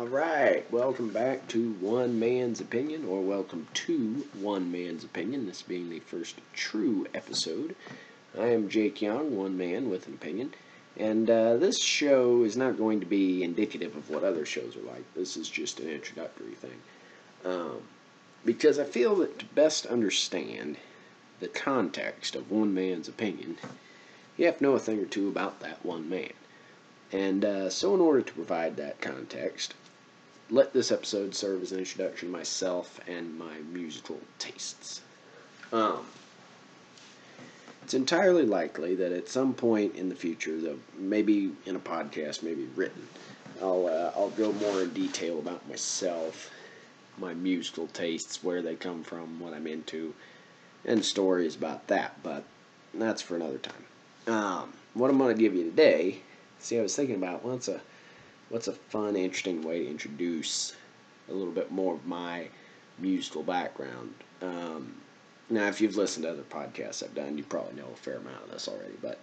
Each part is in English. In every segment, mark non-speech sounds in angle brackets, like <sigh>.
Alright, welcome back to One Man's Opinion, or welcome to One Man's Opinion, this being the first true episode. I am Jake Young, one man with an opinion, and uh, this show is not going to be indicative of what other shows are like. This is just an introductory thing. Um, because I feel that to best understand the context of one man's opinion, you have to know a thing or two about that one man. And uh, so, in order to provide that context, let this episode serve as an introduction to myself and my musical tastes. Um, it's entirely likely that at some point in the future, though maybe in a podcast, maybe written, I'll uh, I'll go more in detail about myself, my musical tastes, where they come from, what I'm into, and stories about that. But that's for another time. Um, what I'm going to give you today. See, I was thinking about what's a what's a fun, interesting way to introduce a little bit more of my musical background. Um, now, if you've listened to other podcasts I've done, you probably know a fair amount of this already. But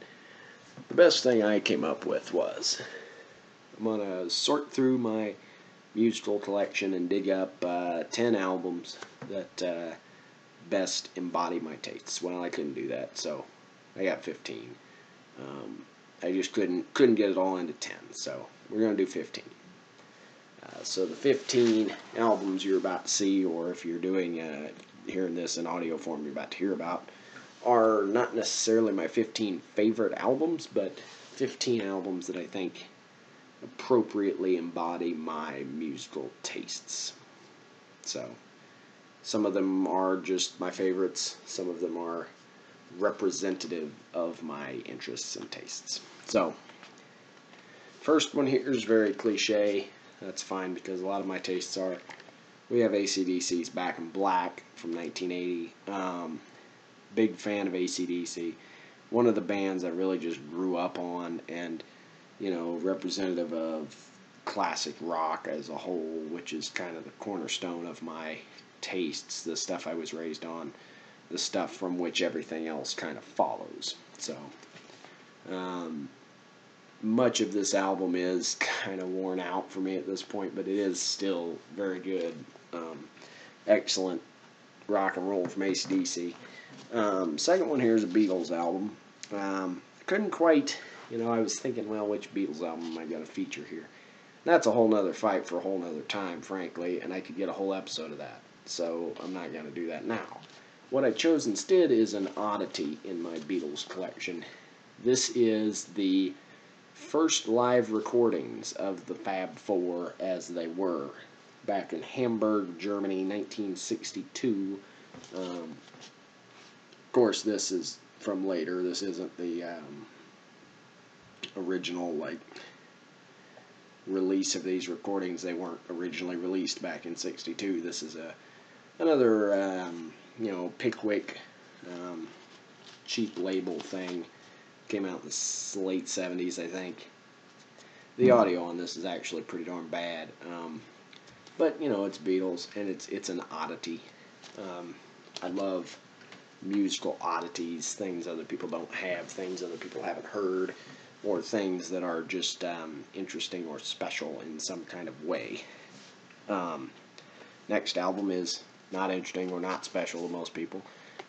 the best thing I came up with was I'm gonna sort through my musical collection and dig up uh, ten albums that uh, best embody my tastes. Well, I couldn't do that, so I got 15. Um, I just couldn't couldn't get it all into 10, so we're gonna do 15. Uh, so the 15 albums you're about to see, or if you're doing uh, hearing this in audio form, you're about to hear about, are not necessarily my 15 favorite albums, but 15 albums that I think appropriately embody my musical tastes. So, some of them are just my favorites, some of them are representative of my interests and tastes. So, first one here is very cliche. That's fine because a lot of my tastes are. We have ACDC's Back in Black from 1980. Um, big fan of ACDC. One of the bands I really just grew up on and, you know, representative of classic rock as a whole, which is kind of the cornerstone of my tastes, the stuff I was raised on, the stuff from which everything else kind of follows. So, um, much of this album is kind of worn out for me at this point, but it is still very good. Um, excellent rock and roll from ACDC. Um, second one here is a Beatles album. Um, couldn't quite, you know, I was thinking, well, which Beatles album am I going to feature here? That's a whole nother fight for a whole nother time, frankly, and I could get a whole episode of that. So I'm not going to do that now. What I chose instead is an oddity in my Beatles collection. This is the first live recordings of the Fab Four as they were back in Hamburg, Germany, 1962. Um, of course, this is from later. This isn't the um, original like release of these recordings. They weren't originally released back in '62. This is a another um, you know Pickwick um, cheap label thing. Came out in the late '70s, I think. The audio on this is actually pretty darn bad. Um, but you know, it's Beatles, and it's it's an oddity. Um, I love musical oddities, things other people don't have, things other people haven't heard, or things that are just um, interesting or special in some kind of way. Um, next album is not interesting or not special to most people,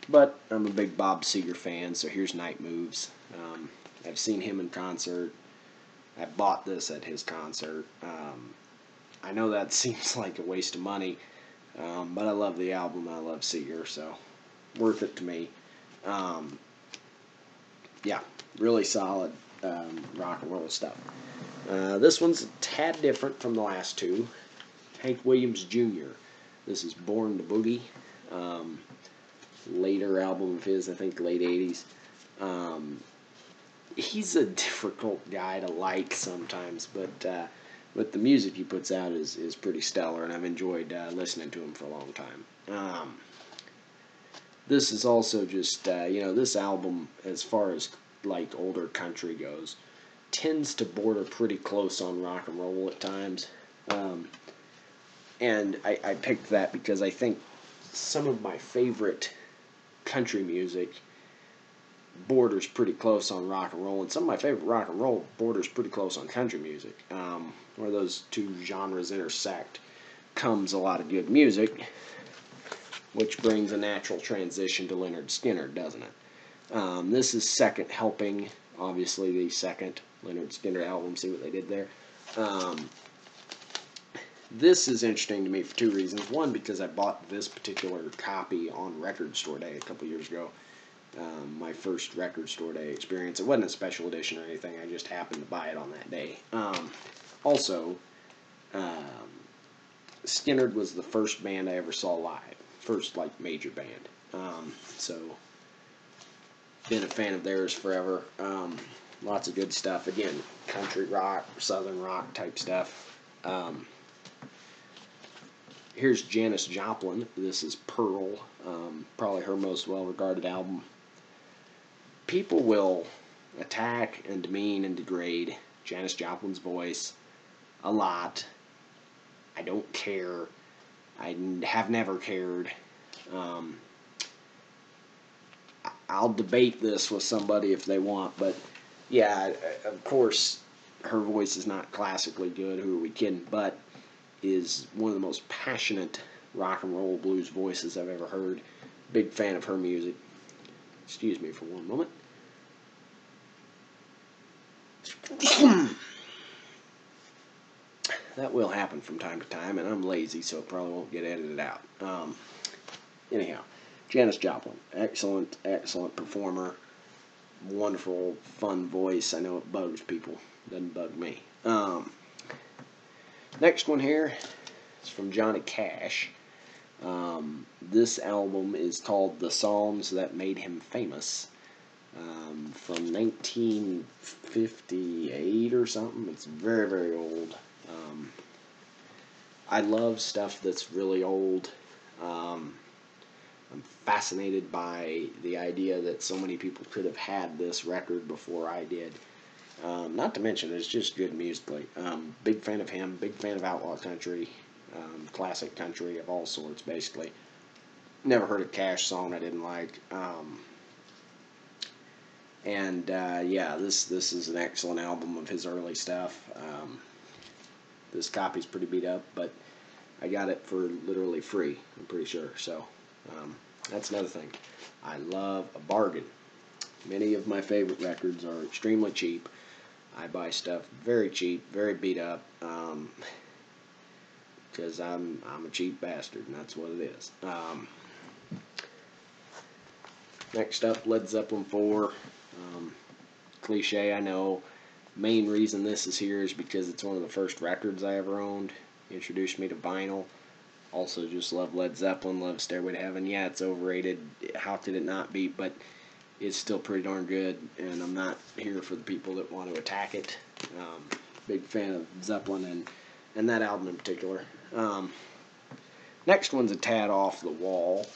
but I'm a big Bob Seger fan, so here's Night Moves. Um, I've seen him in concert. I bought this at his concert. Um, I know that <laughs> seems like a waste of money, um, but I love the album. I love Seger, so worth it to me. Um, yeah, really solid um, rock and roll stuff. Uh, this one's a tad different from the last two. Hank Williams Jr. This is Born to Boogie. Later album of his, I think late 80s. Um, he's a <laughs> difficult guy to like sometimes, but uh, but the music he puts out is, is pretty stellar, and I've enjoyed uh, listening to him for a long time. Um, this is also just uh, you know this album, as far as like older country goes, tends to border pretty close on rock and roll at times. Um, and I, I picked that because I think some of my favorite country music borders pretty close on rock and roll, and some of my favorite rock and roll borders pretty close on country music. Um, where those two genres intersect comes a lot of good music, which brings a natural transition to Lynyrd Skynyrd, doesn't it? Um, this is second helping, obviously the second Lynyrd Skynyrd album. See what they did there. Um, this is interesting to me for two reasons. One, because I bought this particular copy on Record Store Day a couple years ago. Um, my first Record Store Day experience. It wasn't a special edition or anything. I just happened to buy it on that day. Um, also, um, Skynyrd was the first band I ever saw live. First, like, major band. Um, so, been a fan of theirs forever. Um, lots of good stuff. Again, country rock, southern rock type stuff. Um, here's Janis Joplin. This is Pearl, um, probably her most well regarded album. People will attack and demean and degrade Janis Joplin's voice a lot. I don't care. I have never cared. Um, I'll debate this with somebody if they want, but yeah, of course, her voice is not classically good. Who are we kidding? But is one of the most passionate rock and roll blues voices I've ever heard. Big fan of her music. Excuse me for one moment. <clears throat> that will happen from time to time, and I'm lazy, so it probably won't get edited out. Um, anyhow, Janis Joplin, excellent, excellent performer, wonderful, fun voice. I know it bugs people, doesn't bug me. Um, next one here is from Johnny Cash. Um, this album is called The Songs That Made Him Famous. Um, from 1958 or something. It's very, very old. Um, I love stuff that's really old. Um, I'm fascinated by the idea that so many people could have had this record before I did. Um, not to mention, it's just good musically. Um, big fan of him, big fan of outlaw country, um, classic country of all sorts, basically. Never heard a Cash song I didn't like. Um, and uh, yeah, this this is an excellent album of his early stuff. Um, this copy's pretty beat up, but I got it for literally free. I'm pretty sure. So um, that's another thing. I love a bargain. Many of my favorite records are extremely cheap. I buy stuff very cheap, very beat up, because um, I'm I'm a cheap bastard, and that's what it is. Um, next up, Led Zeppelin 4. Um, cliche, I know. Main reason this is here is because it's one of the first records I ever owned. Introduced me to vinyl. Also, just love Led Zeppelin, love Stairway to Heaven. Yeah, it's overrated. How could it not be? But it's still pretty darn good, and I'm not here for the people that want to attack it. Um, big fan of Zeppelin and, and that album in particular. Um, next one's a tad off the wall.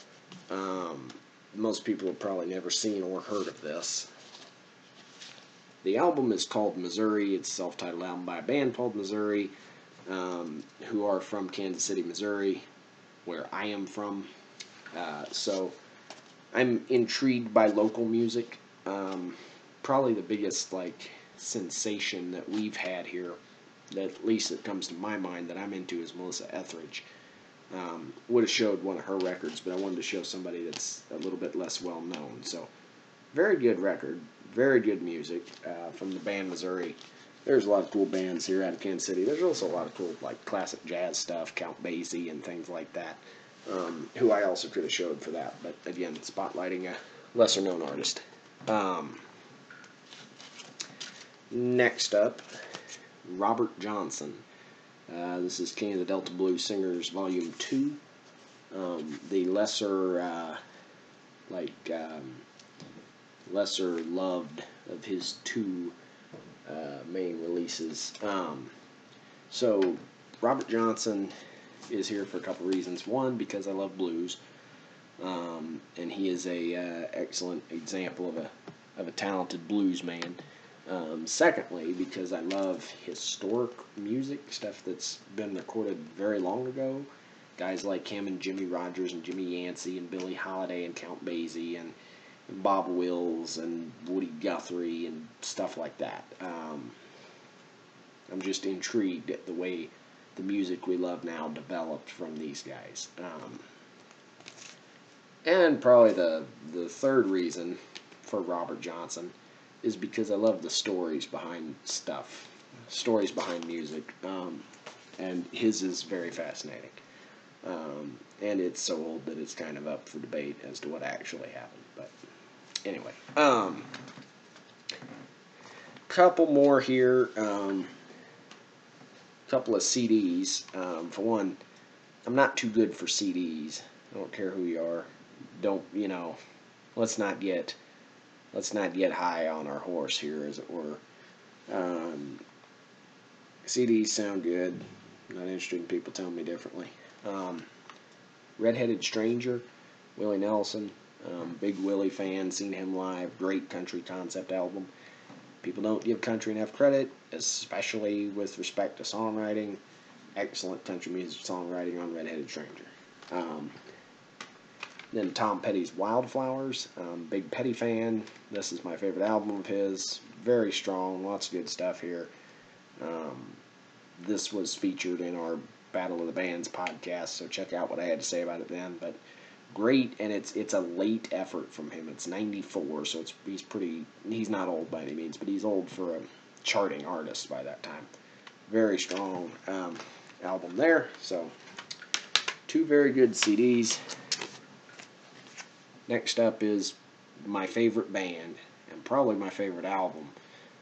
Um, most people have probably never seen or heard of this. The album is called Missouri. It's a self titled album by a band called Missouri, um, who are from Kansas City, Missouri, where I am from. Uh, so I'm intrigued by local music. Um, probably the biggest like sensation that we've had here, that at least that comes to my mind that I'm into, is Melissa Etheridge. Um, would have showed one of her records, but I wanted to show somebody that's a little bit less well known. So, very good record, very good music uh, from the band Missouri. There's a lot of cool bands here out of Kansas City. There's also a lot of cool like classic jazz stuff, Count Basie and things like that. Um, who I also could have showed for that, but again, spotlighting a lesser known artist. Um, next up, Robert Johnson. Uh, this is King of the Delta Blues Singers Volume 2. Um, the lesser, uh, like, um, lesser loved of his two uh, main releases. Um, so, Robert Johnson is here for a couple reasons. One, because I love blues, um, and he is a uh, excellent example of a of a talented blues man. Um, secondly, because I love historic music, stuff that's been recorded very long ago. Guys like him and Jimmie Rodgers and Jimmy Yancey and Billie Holiday and Count Basie and Bob Wills and Woody Guthrie and stuff like that. Um, I'm just intrigued at the way the music we love now developed from these guys. Um, and probably the the third reason for Robert Johnson is because I love the stories behind stuff, stories behind music, um, and his is very fascinating. Um, and it's so old that it's kind of up for debate as to what actually happened. But anyway, um, couple more here. Um, couple of CDs. Um, for one, I'm not too good for CDs. I don't care who you are. Don't you know? Let's not get let's not get high on our horse here, as it were. Um, CDs sound good. Not interested in people telling me differently. Um, Redheaded Stranger, Willie Nelson, um, big Willie fan, seen him live, great country concept album. People don't give country enough credit, especially with respect to songwriting. Excellent country music songwriting on Redheaded Stranger. Um, then Tom Petty's Wildflowers, um, big Petty fan. This is my favorite album of his. Very strong, lots of good stuff here. Um, this was featured in our Battle of the Bands podcast, so check out what I had to say about it then. But great, and it's it's a late effort from him. It's '94, so it's he's pretty. He's not old by any means, but he's old for a charting artist by that time. Very strong um, album there. So two very good CDs. Next up is my favorite band and probably my favorite album,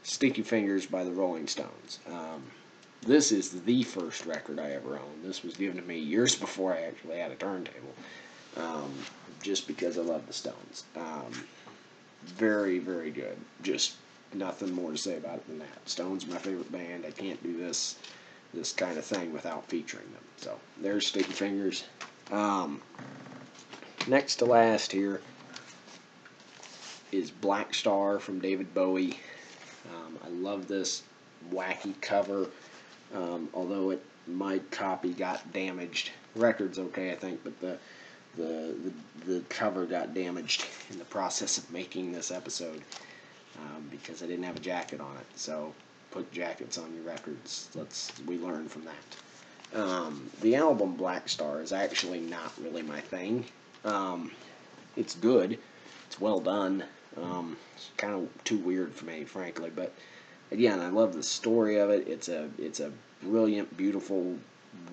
Sticky Fingers by the Rolling Stones. Um, this is the first record I ever owned. This was given to me years <laughs> before I actually had a turntable, um, just because I love the Stones. Um, very, very good. Just nothing more to say about it than that. Stones my favorite band. I can't do this this kind of thing without featuring them. So there's Sticky Fingers. Um, next to last here is Black Star from David Bowie. Um, I love this wacky cover. Um, although it my copy got damaged. Record's okay, I think, but the, the the the cover got damaged <laughs> in the process of making this episode um, because I didn't have a jacket on it. So put jackets on your records. Let's we learn from that. Um, the album Black Star is actually not really my thing. Um, it's good. It's well done. Um, it's kind of too weird for me, frankly, but again, I love the story of it. It's a it's a brilliant, beautiful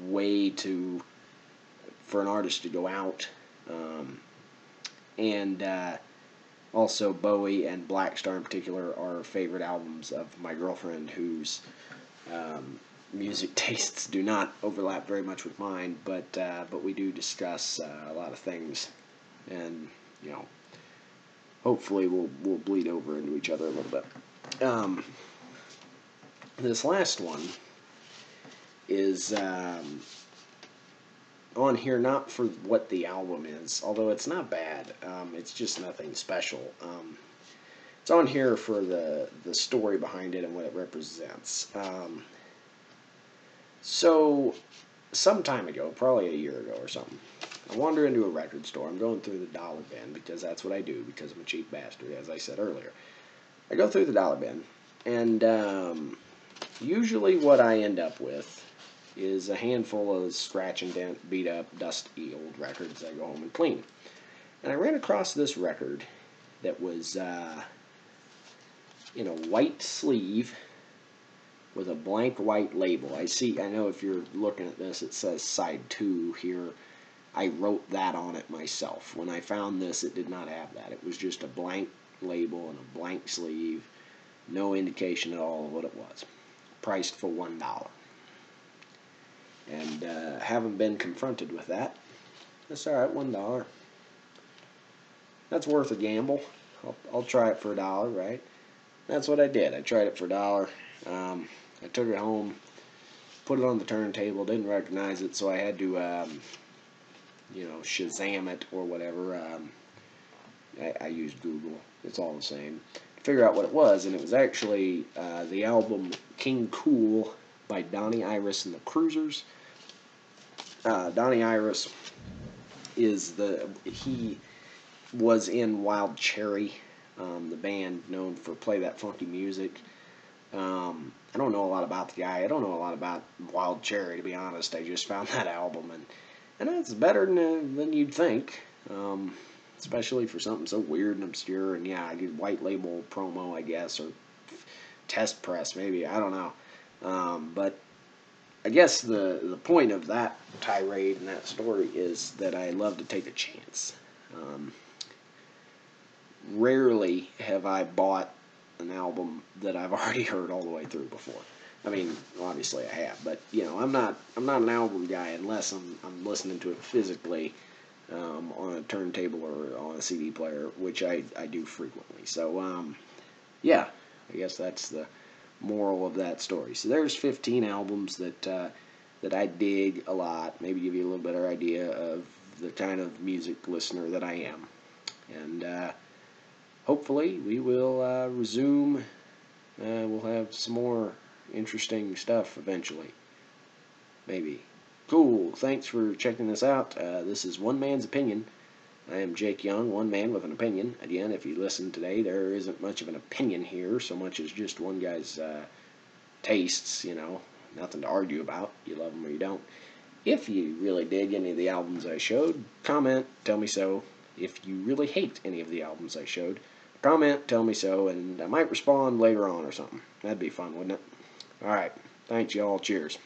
way to for an artist to go out, um, and uh, also Bowie and Black Star in particular are favorite albums of my girlfriend, whose um, music <laughs> tastes do not overlap very much with mine, but uh, but we do discuss uh, a lot of things, and you know, hopefully we'll we'll bleed over into each other a little bit. Um, this last one is um, on here not for what the album is, although it's not bad. Um, it's just nothing special. Um, it's on here for the the story behind it and what it represents. Um, so, some time ago, probably a year ago or something, I wander into a record store. I'm going through the dollar bin because that's what I do because I'm a cheap bastard, as I said earlier. I go through the dollar bin, and um, Usually, what I end up with is a handful of scratch and dent, beat up, dusty old records I go home and clean. And I ran across this record that was uh, in a white sleeve with a blank white label. I see, I know if you're looking at this, it says side two here. I wrote that on it myself. When I found this, it did not have that. It was just a blank label and a blank sleeve, no indication at all of what it was priced for one dollar. And uh, haven't been confronted with that. That's all right, one dollar. That's worth a gamble. I'll, I'll try it for a dollar, right? That's what I did. I tried it for a dollar. Um, I took it home, put it on the turntable, didn't recognize it, so I had to, um, you know, Shazam it or whatever. Um, I, I used Google. It's all the same figure out what it was, and it was actually uh, the album King Cool by Donnie Iris and the Cruisers. Uh, Donnie Iris is the he was in Wild Cherry, um, the band known for play that funky music. Um, I don't know a lot about the guy. I don't know a lot about Wild Cherry, to be honest. I just found <laughs> that album, and and it's better than, than you'd think, um, especially for something so weird and obscure. And yeah, I did white label promo, I guess, or test press, maybe. I don't know. Um, but I guess the the point of that tirade and that story is that I love to take a chance. Um, rarely have I bought an album that I've <laughs> already heard all the way through before. I mean, obviously I have, but you know, I'm not I'm not an album guy unless I'm I'm listening to it physically um, on a turntable or on a CD player, which I I do frequently. So um, yeah, I guess that's the moral of that story. So there's 15 albums that uh, that I dig a lot. Maybe give you a little better idea of the kind of music listener that I am, and. Uh, hopefully we will uh, resume. Uh, we'll have some more interesting stuff eventually. Maybe. Cool. Thanks for checking this out. Uh, this is One Man's Opinion. I am Jake Young, one man with an opinion. Again, if you listen today, there isn't much of an opinion here, so much as just one guy's uh, tastes, you know. Nothing to argue about. You love them or you don't. If you really dig any of the albums I showed, comment, tell me so. If you really hate any of the albums I showed, comment, tell me so, and I might respond later on or something. That'd be fun, wouldn't it? All right. Thanks, y'all. Cheers.